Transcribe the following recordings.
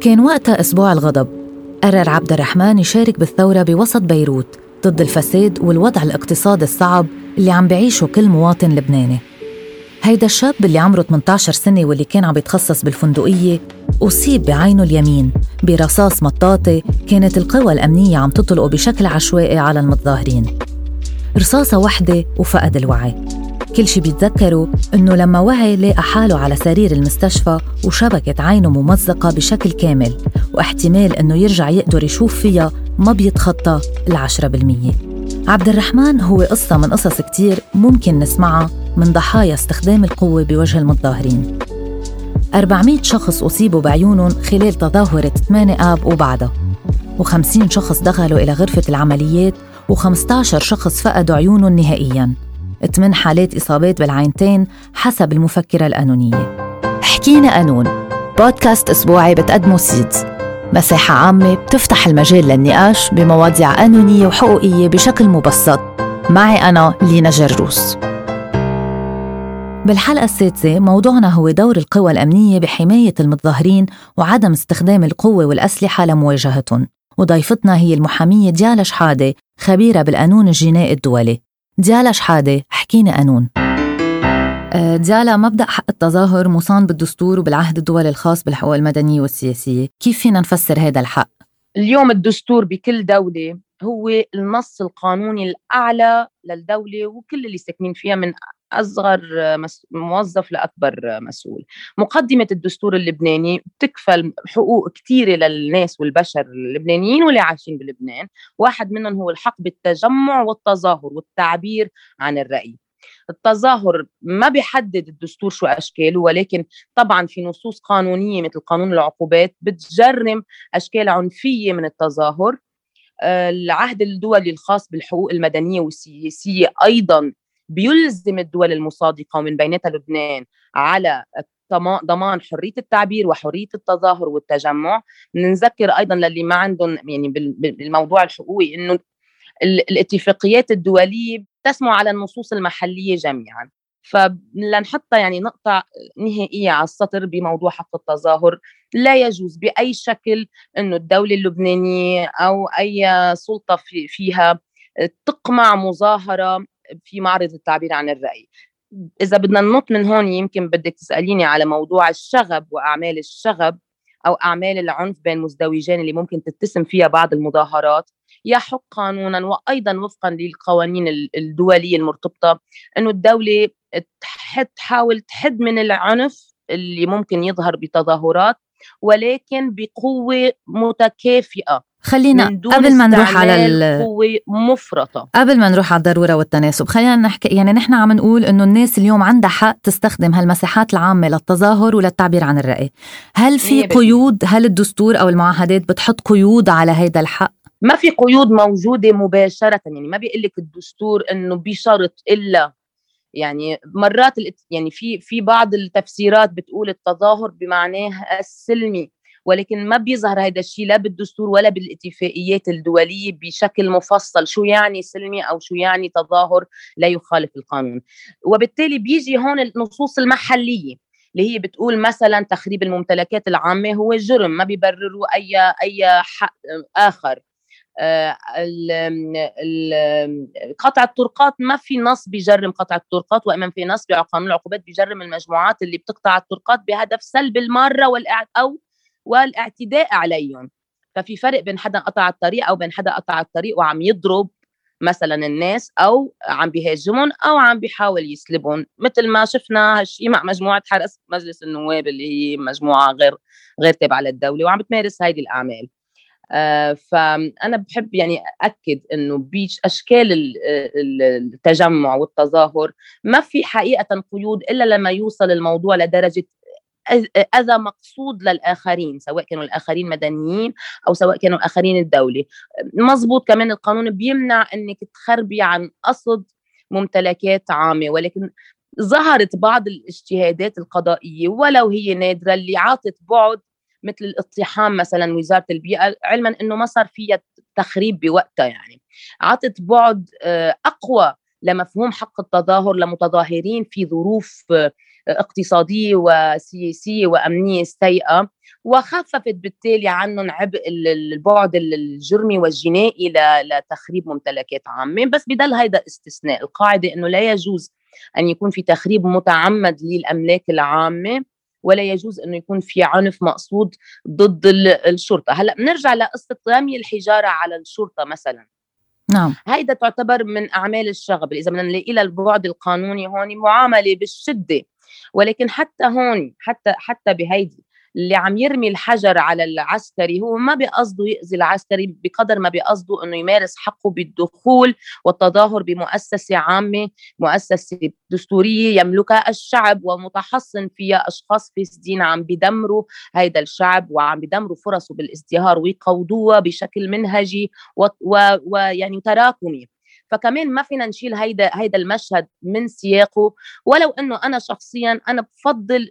كان وقتها أسبوع الغضب. قرر عبد الرحمن يشارك بالثورة بوسط بيروت ضد الفساد والوضع الاقتصادي الصعب اللي عم بعيشه كل مواطن لبناني. هيدا الشاب اللي عمره 18 سنة واللي كان عم يتخصص بالفندقية أصيب بعينه اليمين برصاص مطاطي كانت القوى الأمنية عم تطلقه بشكل عشوائي على المتظاهرين. رصاصة واحدة وفقد الوعي. كل شي بيتذكره إنه لما وعي لقى حاله على سرير المستشفى وشبكة عينه ممزقة بشكل كامل واحتمال إنه يرجع يقدر يشوف فيها ما بيتخطى العشرة بالمية. عبد الرحمن هو قصة من قصص كتير ممكن نسمعها من ضحايا استخدام القوة بوجه المتظاهرين. 400 شخص أصيبوا بعيونهم خلال تظاهرة 8 آب وبعدها و50 شخص دخلوا إلى غرفة العمليات و15 شخص فقدوا عيونهم نهائياً. 8 حالات إصابات بالعينتين حسب المفكرة القانونية حكينا قانون بودكاست أسبوعي بتقدمه سيدز. مساحة عامة بتفتح المجال للنقاش بمواضيع قانونية وحقوقية بشكل مبسط. معي أنا لينا جروس بالحلقة السادسة موضوعنا هو دور القوى الأمنية بحماية المتظاهرين وعدم استخدام القوة والأسلحة لمواجهتهم. وضيفتنا هي المحامية ديالا شحادة خبيرة بالقانون الجنائي الدولي. ديالا شحادة حكينا قانون ديالا مبدأ حق التظاهر مصان بالدستور وبالعهد الدولي الخاص بالحقوق المدنية والسياسية كيف فينا نفسر هذا الحق؟ اليوم الدستور بكل دولة هو النص القانوني الأعلى للدولة وكل اللي ساكنين فيها من أصغر موظف لأكبر مسؤول. مقدمة الدستور اللبناني بتكفل حقوق كثيره للناس والبشر اللبنانيين واللي عايشين بلبنان. واحد منهم هو الحق بالتجمع والتظاهر والتعبير عن الرأي. التظاهر ما بيحدد الدستور شو أشكاله ولكن طبعا في نصوص قانونية مثل قانون العقوبات بتجرم أشكال عنفية من التظاهر. آه، العهد الدولي الخاص بالحقوق المدنية والسياسية أيضا بيلزم الدول المصادقة ومن بيناتها لبنان على ضمان حرية التعبير وحرية التظاهر والتجمع. نذكر أيضا للي ما عندهم يعني بالموضوع الحقوقي إنه الاتفاقيات الدولية تسمع على النصوص المحلية جميعا. فلنحطها يعني نقطة نهائية على السطر بموضوع حق التظاهر. لا يجوز بأي شكل أنه الدولة اللبنانية أو أي سلطة في فيها تقمع مظاهرة في معرض التعبير عن الرأي. إذا بدنا ننط من هون يمكن بدك تسأليني على موضوع الشغب وأعمال الشغب أو أعمال العنف بين مزدوجين اللي ممكن تتسم فيها بعض المظاهرات. يحق قانونا وأيضا وفقا للقوانين الدولية المرتبطة أنه الدولة تحاول تحد من العنف اللي ممكن يظهر بتظاهرات ولكن بقوة متكافئة. خلينا قبل ما نروح على قوة مفرطة. قبل ما نروح على الضرورة والتناسب خلينا نحكي يعني نحن عم نقول إنه الناس اليوم عندها حق تستخدم هالمساحات العامة للتظاهر وللتعبير عن الرأي. هل في قيود؟ هل الدستور أو المعاهدات بتحط قيود على هذا الحق؟ ما في قيود موجودة مباشرة يعني ما بيقول لك الدستور إنه بشرط إلا يعني مرات يعني في في بعض التفسيرات بتقول التظاهر بمعناه السلمي. ولكن ما بيظهر هذا الشيء لا بالدستور ولا بالاتفاقيات الدولية بشكل مفصل. شو يعني سلمي أو شو يعني تظاهر لا يخالف القانون. وبالتالي بيجي هون النصوص المحلية اللي هي بتقول مثلا تخريب الممتلكات العامة هو جرم ما بيبرروا أي أي حق آخر. آه، قطع الطرقات ما في نص بيجرم قطع الطرقات وإما في نص بقانون العقوبات بيجرم المجموعات اللي بتقطع الطرقات بهدف سلب المارة أو والاعتداء عليهم. ففي فرق بين حدا قطع الطريق أو بين حدا قطع الطريق وعم يضرب مثلا الناس أو عم بيهاجمهم أو عم بيحاول يسلبهم. مثل ما شفنا هالشيء مع مجموعة حرس مجلس النواب اللي هي مجموعة غير غير تابعة للدولة وعم بتمارس هذه الأعمال. آه فأنا بحب يعني اكد إنه بيش أشكال التجمع والتظاهر ما في حقيقة قيود إلا لما يوصل الموضوع لدرجة أذى مقصود للآخرين سواء كانوا الآخرين مدنيين أو سواء كانوا الآخرين الدولي. مزبوط كمان القانون بيمنع إنك تخربي عن قصد ممتلكات عامة ولكن ظهرت بعض الاجتهادات القضائية ولو هي نادرة اللي عاطت بعد مثل الاقتحام مثلا وزارة البيئة علما إنه ما صار فيها تخريب بوقتها يعني. عطت بعد آه، أقوى لمفهوم حق التظاهر لمتظاهرين في ظروف اقتصاديه وسياسيه وأمنية سيئة وخففت بالتالي عنهم عبء البعد الجرمي والجنائي لتخريب ممتلكات عامة. بس بضل هيدا استثناء القاعدة إنه لا يجوز أن يكون في تخريب متعمد للأملاك العامة ولا يجوز إنه يكون في عنف مقصود ضد الشرطة. هلأ بنرجع لقصه رمي الحجارة على الشرطة مثلا. نعم. هيدا تعتبر من أعمال الشغب. إذا بدنا نلاقي لها البعد القانوني هون معاملة بالشدة. ولكن حتى هون حتى حتى بهيدي اللي عم يرمي الحجر على العسكري هو ما بقصده يأذي العسكري بقدر ما بقصده إنه يمارس حقه بالدخول والتظاهر بمؤسسة عامة مؤسسة دستورية يملكها الشعب ومتحصن فيها أشخاص فاسدين عم بدمروا هيدا الشعب وعم بدمروا فرصه بالازدهار ويقودوها بشكل منهجي ويعني تراكمي. فكمان ما فينا نشيل هيدا هيدا المشهد من سياقه. ولو إنه أنا شخصيا أنا بفضل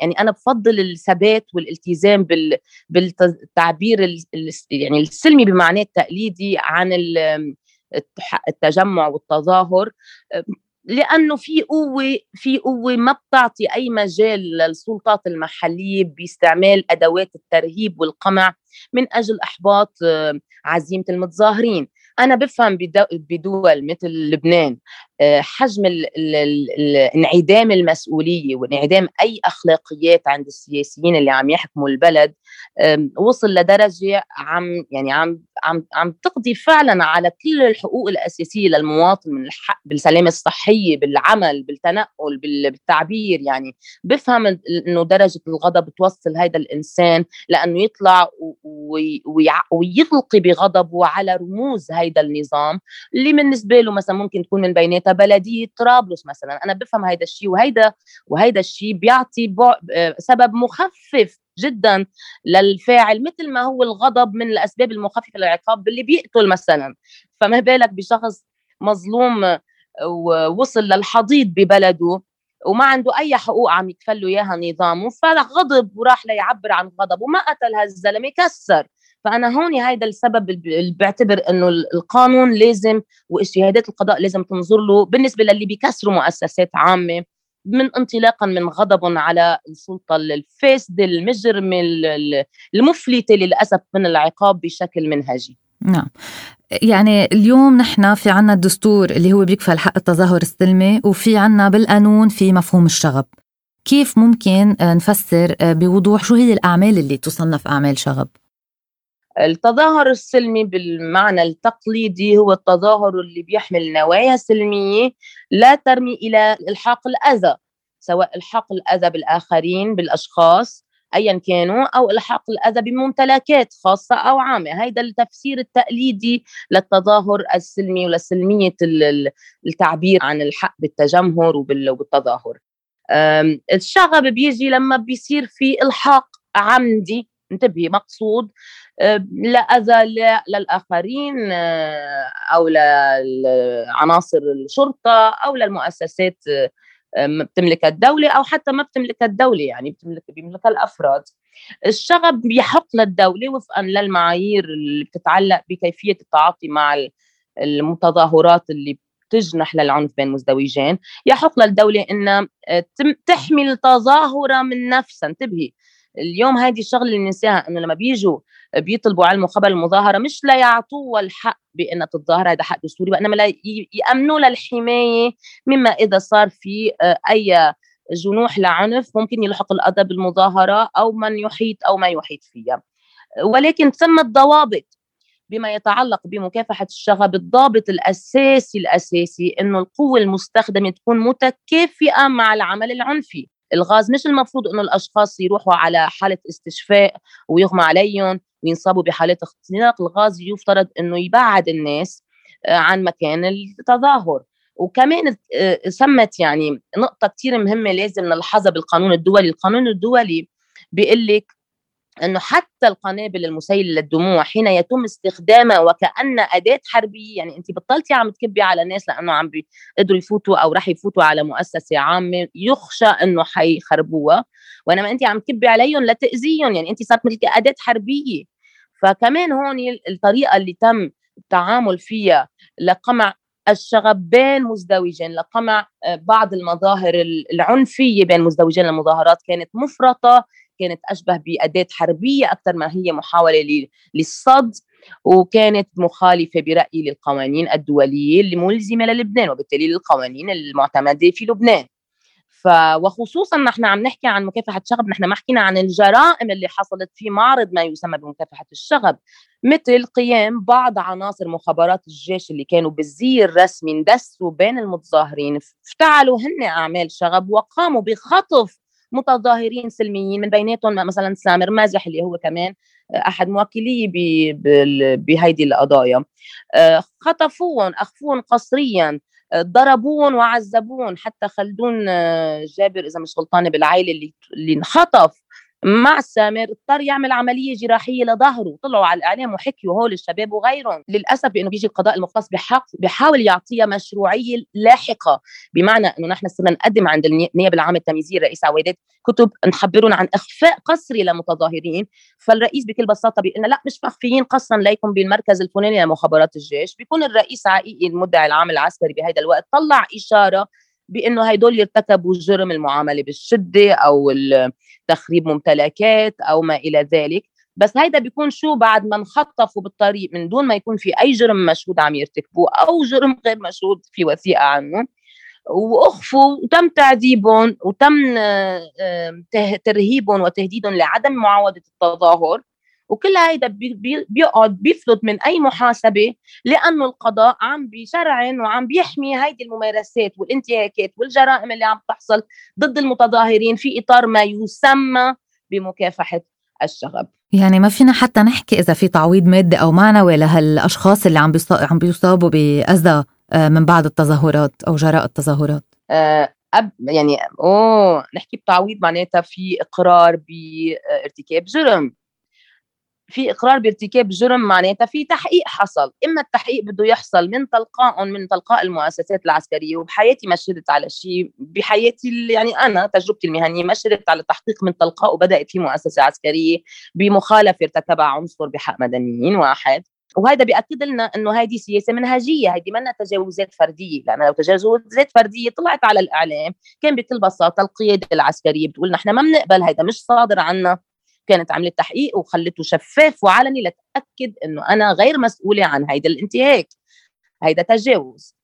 يعني أنا بفضل الثبات والالتزام بال بالتعبير يعني السلمي بمعناه التقليدي عن التجمع والتظاهر. لأنه في قوة في قوة ما بتعطي أي مجال للسلطات المحلية باستعمال أدوات الترهيب والقمع من أجل إحباط عزيمة المتظاهرين. أنا بفهم بدول مثل لبنان. آه، حجم انعدام المسؤولية وانعدام أي أخلاقيات عند السياسيين اللي عم يحكموا البلد وصل لدرجة عم يعني عم عم عم تقضي فعلا على كل الحقوق الأساسية للمواطن من الحق بالسلامة الصحية بالعمل بالتنقل بالتعبير يعني بفهم إنه درجة الغضب توصل هذا الإنسان لأنه يطلع ويلقي بغضبه على رموز هذا النظام اللي بالنسبة له مثلا ممكن تكون من بيناتها بلديه طرابلس مثلا أنا بفهم هذا الشيء وهيدا وهيدا الشيء بيعطي سبب مخفف جدا للفاعل مثل ما هو الغضب من الأسباب المخففة للعقاب اللي بيقتل مثلا. فما بالك بشخص مظلوم ووصل للحضيض ببلده وما عنده أي حقوق عم يتفلوا إياها نظامه فغضب وراح ليعبر عن غضب وما قتل هالزلمة كسر. فأنا هون هيدا السبب اللي بعتبر إنه القانون لازم واجتهادات القضاء لازم تنظر له بالنسبة للي بيكسروا مؤسسات عامة من انطلاقا من غضب على السلطة الفاسدة المجرمة المفلتة للأسف من العقاب بشكل منهجي. نعم. يعني اليوم نحن في عنا الدستور اللي هو بيكفل حق التظاهر السلمي وفي عنا بالقانون في مفهوم الشغب. كيف ممكن نفسر بوضوح شو هي الأعمال اللي تصنف أعمال شغب؟ التظاهر السلمي بالمعنى التقليدي هو التظاهر اللي بيحمل نوايا سلمية لا ترمي إلى إلحاق الأذى سواء إلحاق الأذى بالآخرين بالأشخاص ايا كانوا أو إلحاق الأذى بممتلكات خاصة أو عامة. هيدا التفسير التقليدي للتظاهر السلمي ولسلمية التعبير عن الحق بالتجمهر وبالتظاهر. الشغب بيجي لما بيصير في إلحاق عمدي انتبهي مقصود. لأذى للآخرين آه، أو لعناصر الشرطة أو للمؤسسات بتملكها الدولة أو حتى ما بتملكها الدولة يعني بتملك بيملكها الأفراد. الشغب بيحق للدولة وفقا للمعايير اللي بتتعلق بكيفية التعاطي مع المتظاهرات اللي تجنح للعنف بين مزدوجين. يحق للدولة أن تحمي التظاهرة من نفسها. انتبهي اليوم هذه الشغلة اللي بننساها إنه لما بيجوا بيطلبوا علم خبر المظاهرة مش لا يعطوها الحق بإنها تتظاهر هذا حق دستوري وإنما يأمنوا للحمايه مما إذا صار في آه، أي جنوح لعنف ممكن يلحق الأذى بالمظاهرة أو من يحيط أو ما يحيط فيها. ولكن ثم الضوابط بما يتعلق بمكافحة الشغب الضابط الأساسي الأساسي أنه القوة المستخدمة تكون متكافئة مع العمل العنفي. الغاز مش المفروض إنه الأشخاص يروحوا على حالة استشفاء ويغمى عليهم وينصابوا بحالات اختناق. الغاز يفترض إنه يبعد الناس آه، عن مكان التظاهر. وكمان آه، سمت يعني نقطة كثير مهمة لازم نلحظها بالقانون الدولي. القانون الدولي بيقول لك إنه حتى القنابل المسيلة للدموع حين يتم استخدامها وكأن أداة حربية يعني انت بطلتي عم تكبي على الناس لأنه عم بيقدروا يفوتوا أو رح يفوتوا على مؤسسة عامة يخشى إنه حيخربوها. وإنما انت عم تكبي عليهم لتأذيهم يعني انت صارت مثل اداه حربية. فكمان هون الطريقة اللي تم التعامل فيها لقمع الشغب بين مزدوجين لقمع آه، بعض المظاهر العنفية بين مزدوجين المظاهرات كانت مفرطة. كانت أشبه بأداة حربية أكثر ما هي محاولة للصد وكانت مخالفة برايي للقوانين الدولية الملزمة للبنان وبالتالي للقوانين المعتمدة في لبنان. ف وخصوصا نحن عم نحكي عن مكافحة الشغب نحن ما حكينا عن الجرائم اللي حصلت في معرض ما يسمى بمكافحة الشغب مثل قيام بعض عناصر مخابرات الجيش اللي كانوا بالزي الرسمي اندسوا بين المتظاهرين افتعلوا هن أعمال شغب وقاموا بخطف متظاهرين سلميين من بيناتهم مثلا سامر مازح اللي هو كمان أحد موكلي بهيدي القضايا. آه، خطفوهم أخفوهم قسريا ضربوهم وعذبوهم حتى خلدون آه، جابر إذا مش غلطانة بالعائله اللي اللي انخطف مع سامر اضطر يعمل عملية جراحية لظهره. طلعوا على الإعلام وحكيوا هول الشباب وغيرهم. للأسف بانه بيجي القضاء المختص بحق بحاول يعطيها مشروعية لاحقة. بمعنى إنه نحن صرنا نقدم عند النيابة العامة التمييزية الرئيس عويدات كتب نخبرهم عن إخفاء قسري لمتظاهرين. فالرئيس بكل بساطة بيقول لا مش مخفيين قسرا ليكم بالمركز الفلاني لمخابرات الجيش. بيكون الرئيس عقيقي المدعي العام العسكري بهذا الوقت طلع إشارة بأنه هدول يرتكبوا جرم المعاملة بالشدة أو تخريب ممتلكات أو ما إلى ذلك. بس هيدا بيكون شو بعد ما انخطفوا بالطريق من دون ما يكون في أي جرم مشهود عم يرتكبوه أو جرم غير مشهود في وثيقة عنه. وأخفوا وتم تعذيبهم وتم ترهيبهم وتهديدهم لعدم معاودة التظاهر. وكل هيدا بيقعد بيفلت من أي محاسبة لأنه القضاء عم بشرع وعم بيحمي هيدي الممارسات والانتهاكات والجرائم اللي عم تحصل ضد المتظاهرين في إطار ما يسمى بمكافحة الشغب. يعني ما فينا حتى نحكي إذا في تعويض مادي أو معنوي لهالأشخاص اللي عم عم بيصابوا بأذى آه، من بعد التظاهرات أو جراء التظاهرات. آه، أب يعني أوه نحكي بتعويض معناتها في إقرار بارتكاب جرم. في إقرار بارتكاب جرم معناتها في تحقيق حصل. إما التحقيق بده يحصل من تلقاء من تلقاء المؤسسات العسكرية وبحياتي ما شهدت على شيء بحياتي يعني أنا تجربتي المهنية ما شهدت على تحقيق من تلقاء وبدأت في مؤسسة عسكرية بمخالفة ارتكبها عنصر بحق مدنيين واحد. وهذا بيأكد لنا إنه هذه سياسة منهجية هذه منا تجاوزات فردية. لأن لو تجاوزات فردية طلعت على الإعلام كان بكل بساطة القيادة العسكرية بتقول نحن ما بنقبل هذا مش صادر عنا. كانت عملت تحقيق وخلته شفاف وعلني لتأكد إنه أنا غير مسؤولة عن هيدا الانتهاك. هيدا تجاوز.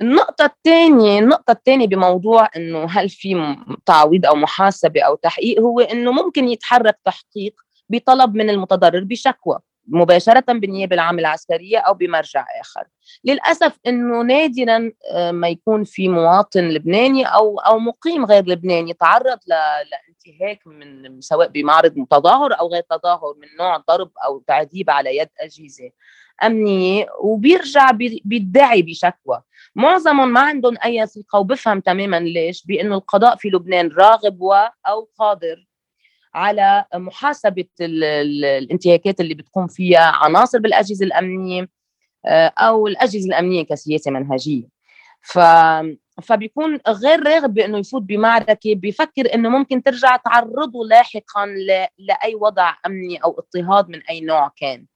النقطة الثانية النقطة الثانية بموضوع إنه هل في تعويض أو محاسبة أو تحقيق هو إنه ممكن يتحرك تحقيق بطلب من المتضرر بشكوى مباشرة بالنيابة العامة العسكرية أو بمرجع آخر. للأسف أنه نادرا آه، ما يكون في مواطن لبناني أو أو مقيم غير لبناني تعرض لانتهاك من سواء بمعرض متظاهر أو غير تظاهر من نوع ضرب أو تعذيب على يد أجهزة أمنية وبيرجع بيدعي بشكوى. معظمهم ما عندهم أي ثقة وبفهم تماما ليش بأنه القضاء في لبنان راغب و أو قادر على محاسبة الانتهاكات اللي بتقوم فيها عناصر بالأجهزة الأمنية آه، أو الأجهزة الأمنية كسياسة منهجية. ف فبيكون غير راغب بإنه يفوت بمعركة بفكر إنه ممكن ترجع تعرضه لاحقا. لأي وضع أمني أو اضطهاد من أي نوع كان.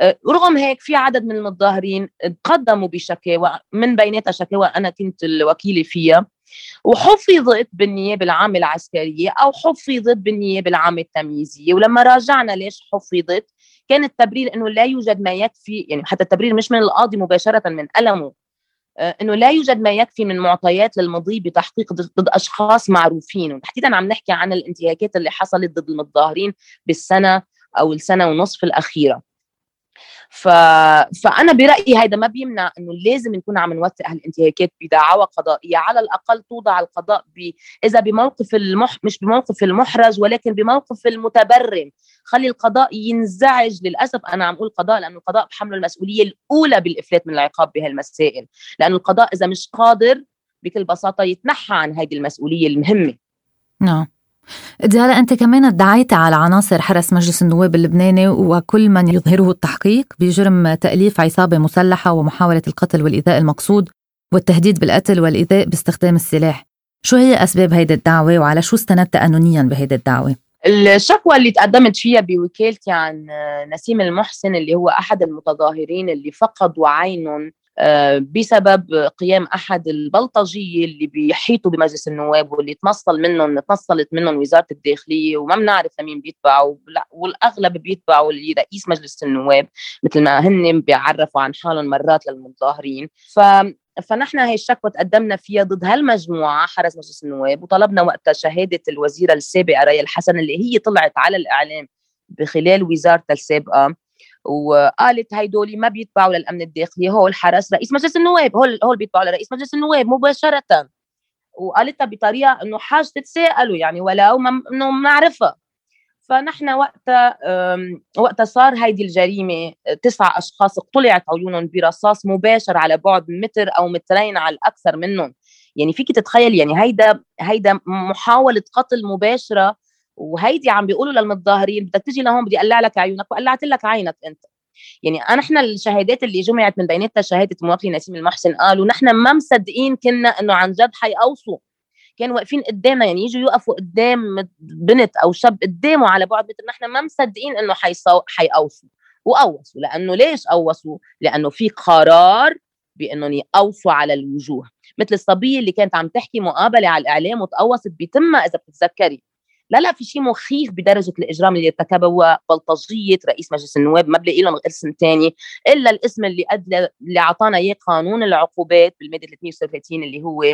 آه، رغم هيك في عدد من المتظاهرين تقدموا بشكاوى من بيناتها شكاوى أنا كنت الوكيلة فيها. وحفظت بالنيابة العامة العسكرية أو حفظت بالنيابة العامة التمييزية. ولما راجعنا ليش حفظت كان التبرير إنه لا يوجد ما يكفي يعني حتى التبرير مش من القاضي مباشرة من ألمه. آه، إنه لا يوجد ما يكفي من معطيات للمضي بتحقيق ضد أشخاص معروفين. وتحديدا عم نحكي عن الانتهاكات اللي حصلت ضد المتظاهرين بالسنة أو السنة ونصف الأخيرة. ف... فأنا برأيي هذا ما بيمنع إنه لازم نكون عم نوثق هالانتهاكات بدعاوى قضائية على الأقل توضع القضاء ب... إذا بموقف المح... مش بموقف المحرج ولكن بموقف المتبرم. خلي القضاء ينزعج للأسف أنا عم أقول قضاء لأنه القضاء بحمله المسؤولية الأولى بالإفلات من العقاب بهالمسائل لأنه القضاء إذا مش قادر بكل بساطة يتنحى عن هذه المسؤولية المهمة. نعم. ديالا أنت كمان ادعيت على عناصر حرس مجلس النواب اللبناني وكل من يظهره التحقيق بجرم تأليف عصابة مسلحة ومحاولة القتل والإيذاء المقصود والتهديد بالقتل والإيذاء باستخدام السلاح شو هي أسباب هيدي الدعوة وعلى شو استندت قانونيا بهيدي الدعوة؟ الشكوى اللي تقدمت فيها بوكالتي عن نسيم المحسن اللي هو أحد المتظاهرين اللي فقدوا عينهم بسبب قيام أحد البلطجيه اللي بيحيطوا بمجلس النواب واللي تنصل منهم تنصلت منهم وزارة الداخلية وما بنعرف لمين بيتبعوا. والأغلب بيتبعوا لرئيس مجلس النواب مثل ما هن بيعرفوا عن حالهم مرات للمتظاهرين. ف فنحن هي الشكوى تقدمنا فيها ضد هالمجموعة حرس مجلس النواب وطلبنا وقتها شهادة الوزيرة السابقة ريا الحسن اللي هي طلعت على الإعلام بخلال وزارتها السابقة. وقالت هيدولي ما بيتبعوا للأمن الداخلي هو الحرس رئيس مجلس النواب هو هو بيتبعوا لرئيس مجلس النواب مباشرة. وقالتها بطريقة إنه حاج تتساءلوا يعني ولو إنه بنعرفها فنحن وقتها وقتها صار هيدي الجريمة تسعة أشخاص اقتلعت عيونهم برصاص مباشر على بعد متر أو مترين على الأكثر منهم. يعني فيك تتخيل يعني هيدا هيدا محاولة قتل مباشرة وهيدي عم بيقولوا للمتظاهرين بدك تجي لهون بدي أقلع لك عيونك وقلعت لك عينك أنت. يعني نحن الشهادات اللي جمعت من بيناتها شهادة المواطن نسيم المحسن قالوا نحن ما مصدقين كنا إنه عن جد حيقوصوا. كانوا واقفين قدامنا يعني يجوا يوقفوا قدام بنت أو شاب قدامه على بعد متر نحن ما مصدقين إنه حيقوصوا. وقوصوا لأنه ليش قوصوا؟ لأنه في قرار بانهم يقوصوا على الوجوه. مثل الصبية اللي كانت عم تحكي مقابلة على الإعلام وتقوصت بتمها إذا بتتذكري. لا لا في شيء مخيف بدرجة الإجرام اللي ارتكبه بلطجية رئيس مجلس النواب ما بلاقي لهم اسم ثاني إلا الاسم اللي أدل اللي أعطانا إياه قانون العقوبات بالماده 336 اللي هو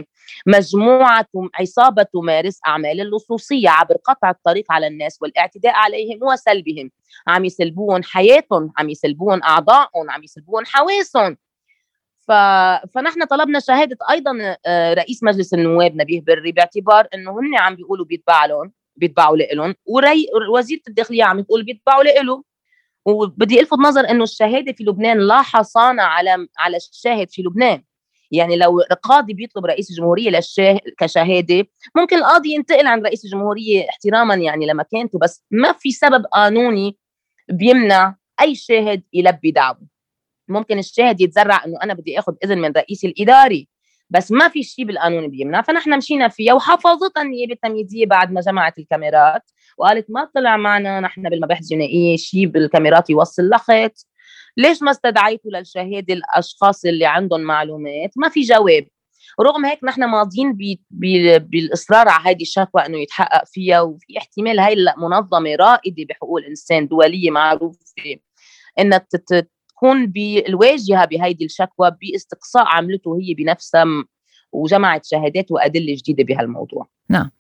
مجموعة عصابة تمارس أعمال اللصوصية عبر قطع الطريق على الناس والاعتداء عليهم وسلبهم. عم يسلبون حياتهم عم يسلبون اعضائهم عم يسلبون حواسهم. ف... فنحن طلبنا شهادة أيضا آه، رئيس مجلس النواب نبيه بري باعتبار إنه هن عم بيقولوا بيتبع لهم. بيتبعوا لهم وري وزيرة الداخلية عم تقول بيتبعوا له وبدي الفت نظر إنه الشهادة في لبنان لا حصانة على على الشاهد في لبنان. يعني لو قاضي بيطلب رئيس الجمهورية للشاه كشهادة ممكن القاضي ينتقل عن رئيس الجمهورية احتراما يعني لمكانته بس ما في سبب قانوني بيمنع أي شاهد يلبي دعوه ممكن الشاهد يتزرع إنه أنا بدي آخذ إذن من رئيسي الإداري. بس ما في شيء بالقانون بيمنع. فنحن مشينا فيها وحفظتها النيابه التمييزيه بعد ما جمعت الكاميرات وقالت ما طلع معنا نحن بالمباحث الجنائية شيء بالكاميرات يوصل لخط ليش ما استدعيتوا للشهادة الأشخاص اللي عندهم معلومات؟ ما في جواب. رغم هيك نحن ماضيين بي بي بالإصرار على هذه الشكوى إنه يتحقق فيها وفي احتمال هاي منظمه رائدة بحقوق الإنسان دولية معروفة إنها تكون بالواجهة بهيدي الشكوى باستقصاء عملته هي بنفسها وجمعت شهادات وأدلة جديدة بهالموضوع. نعم.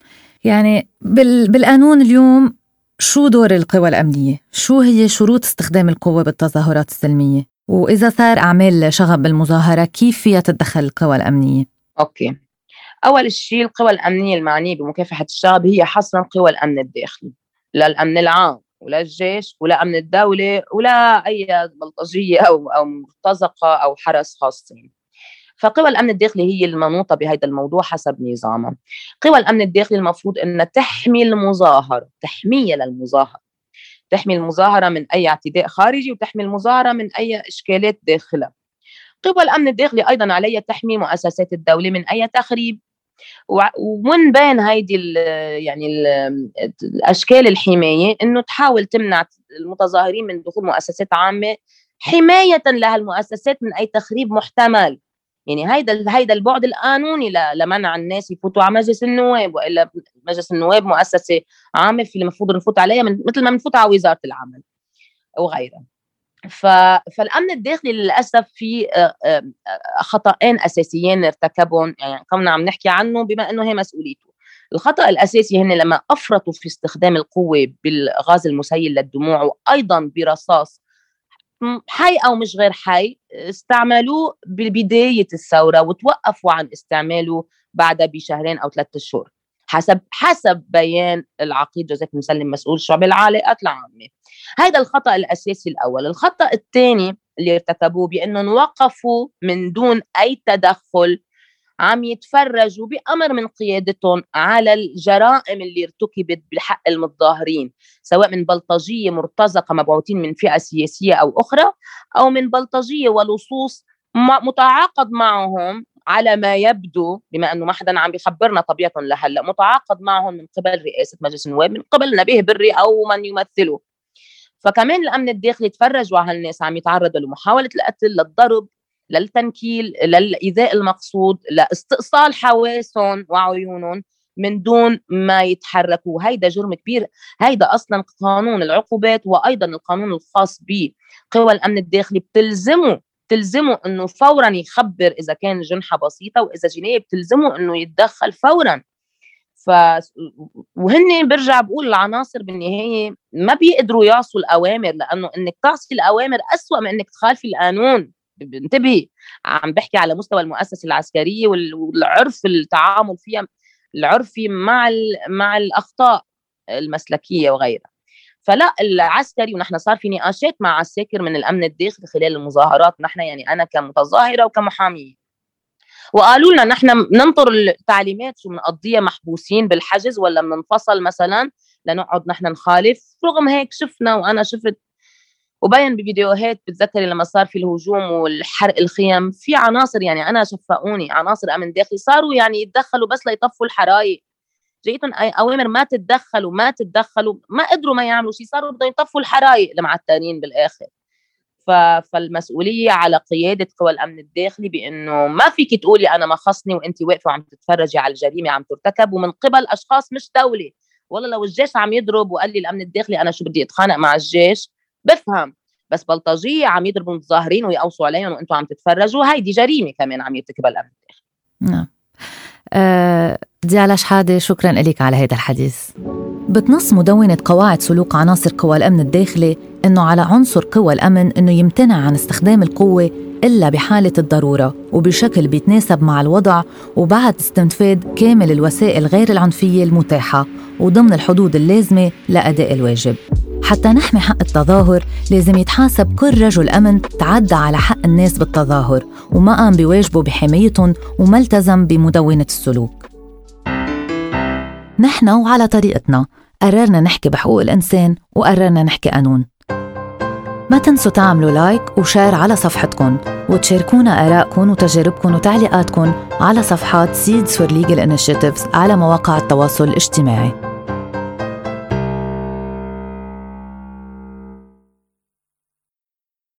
يعني بال... بالقانون اليوم شو دور القوى الأمنية؟ شو هي شروط استخدام القوة بالتظاهرات السلمية؟ وإذا صار أعمال شغب بالمظاهرة كيف فيها تتدخل القوى الأمنية؟ أوكي. أول شيء القوى الأمنية المعنية بمكافحة الشغب هي حصرا قوى الأمن الداخلي للأمن العام ولا الجيش ولا أمن الدولة ولا أي بلطجية أو أو مرتزقة أو حرس خاصين فقوى الأمن الداخلي هي المنوطه بهذا الموضوع حسب نظامها. قوى الأمن الداخلي المفروض إنها تحمي المظاهر تحميه للمظاهر تحمي المظاهرة من أي اعتداء خارجي وتحمي المظاهرة من أي إشكالات داخلها. قوى الأمن الداخلي أيضا عليها تحمي مؤسسات الدولة من أي تخريب. ومن بين هيدي ال يعني ال الأشكال الحماية إنه تحاول تمنع المتظاهرين من دخول مؤسسات عامة حماية لهالمؤسسات من أي تخريب محتمل. يعني هيدا هيدا البعد القانوني لمنع الناس يفوتوا على مجلس النواب وإلا مجلس النواب مؤسسة عامة في المفروض نفوت عليها مثل ما بنفوت على وزارة العمل وغيرها. ف... فالأمن الداخلي للأسف في آه، آه، خطأين أساسيين ارتكبهم يعني كنا عم نحكي عنه بما إنه هي مسؤوليته. الخطأ الأساسي هن لما أفرطوا في استخدام القوة بالغاز المسيل للدموع وأيضا برصاص حي أو مش غير حي استعملوه ببدايه الثورة وتوقفوا عن استعماله بعدها بشهرين أو ثلاثة أشهر. حسب حسب بيان العقيد جوزيف مسلم مسؤول شعب العلاقات العامة. هذا الخطأ الأساسي الأول. الخطأ الثاني اللي ارتكبوه بأنهم وقفوا من دون أي تدخل عم يتفرجوا بأمر من قيادتهم على الجرائم اللي ارتكبت بحق المتظاهرين سواء من بلطجية مرتزقة مبعوثين من فئة سياسية أو أخرى أو من بلطجية ولصوص متعاقد معهم على ما يبدو بما أنه ما حدا عم بيخبرنا طبيعتهم لهلأ متعاقد معهم من قبل رئاسة مجلس النواب من قبل نبيه بري أو من يمثله. فكمان الأمن الداخلي تفرجوا على هالناس عم يتعرضوا لمحاولة القتل للضرب للتنكيل للإيذاء المقصود لاستئصال حواسهم وعيونهم من دون ما يتحركوا. هيدا جرم كبير. هيدا أصلا قانون العقوبات وأيضا القانون الخاص بقوى الأمن الداخلي بتلزمه بتلزمه إنه فورا يخبر إذا كان جنحة بسيطة وإذا جناية بتلزمه إنه يتدخل فورا. ف وهن برجع بقول العناصر بالنهاية ما بيقدروا يعصوا الأوامر لأنه إنك تعصي الأوامر أسوأ من إنك تخالفي القانون. انتبهي عم بحكي على مستوى المؤسسة العسكرية والعرف التعامل فيها العرفي مع مع الأخطاء المسلكية وغيرها. فلا العسكري ونحن صار في نقاشات مع عساكر من الأمن الداخلي خلال المظاهرات. نحن يعني أنا كمتظاهرة وكمحامية. وقالوا لنا نحن ننطر التعليمات شو بنقضيها محبوسين بالحجز ولا بننفصل مثلا لنقعد نحن نخالف. رغم هيك شفنا وأنا شفت وبين بفيديوهات بتذكري لما صار في الهجوم والحرق الخيم في عناصر يعني أنا شفقوني عناصر أمن داخلي صاروا يعني يتدخلوا بس ليطفوا الحرايق جايتهم أوامر ما تتدخلوا ما تتدخلوا ما قدروا ما يعملوا شيء صاروا بدهم يطفوا الحرايق المعترين بالآخر. فالمسؤولية على قيادة قوى الأمن الداخلي بإنه ما فيك تقولي أنا ما خصني وانت واقفة وعم تتفرجي على الجريمة عم ترتكب ومن قبل أشخاص مش دولة. والله لو الجيش عم يضرب وقال لي الأمن الداخلي أنا شو بدي أتخانق مع الجيش؟ بفهم. بس بلطجيه عم يضربوا المتظاهرين ويقوصوا عليهم وأنتم عم تتفرجوا هيدي جريمة كمان عم يرتكبها الأمن الداخلي. نعم. أه ديالا شحاده شكرا لك على هذا الحديث. بتنص مدونة قواعد سلوك عناصر قوى الأمن الداخلي إنه على عنصر قوى الأمن إنه يمتنع عن استخدام القوة إلا بحالة الضرورة وبشكل بيتناسب مع الوضع وبعد استنفاد كامل الوسائل غير العنفية المتاحة وضمن الحدود اللازمة لأداء الواجب. حتى نحمي حق التظاهر لازم يتحاسب كل رجل أمن تعدى على حق الناس بالتظاهر وما قام بواجبه بحمايتهم وما التزم بمدونة السلوك. نحن وعلى طريقتنا. قررنا نحكي بحقوق الإنسان وقررنا نحكي قانون. ما تنسوا تعملوا like و share على صفحتكم وتشاركونا آرائكم وتجاربكم وتعليقاتكم على صفحات Seeds for Legal Initiatives على مواقع التواصل الاجتماعي.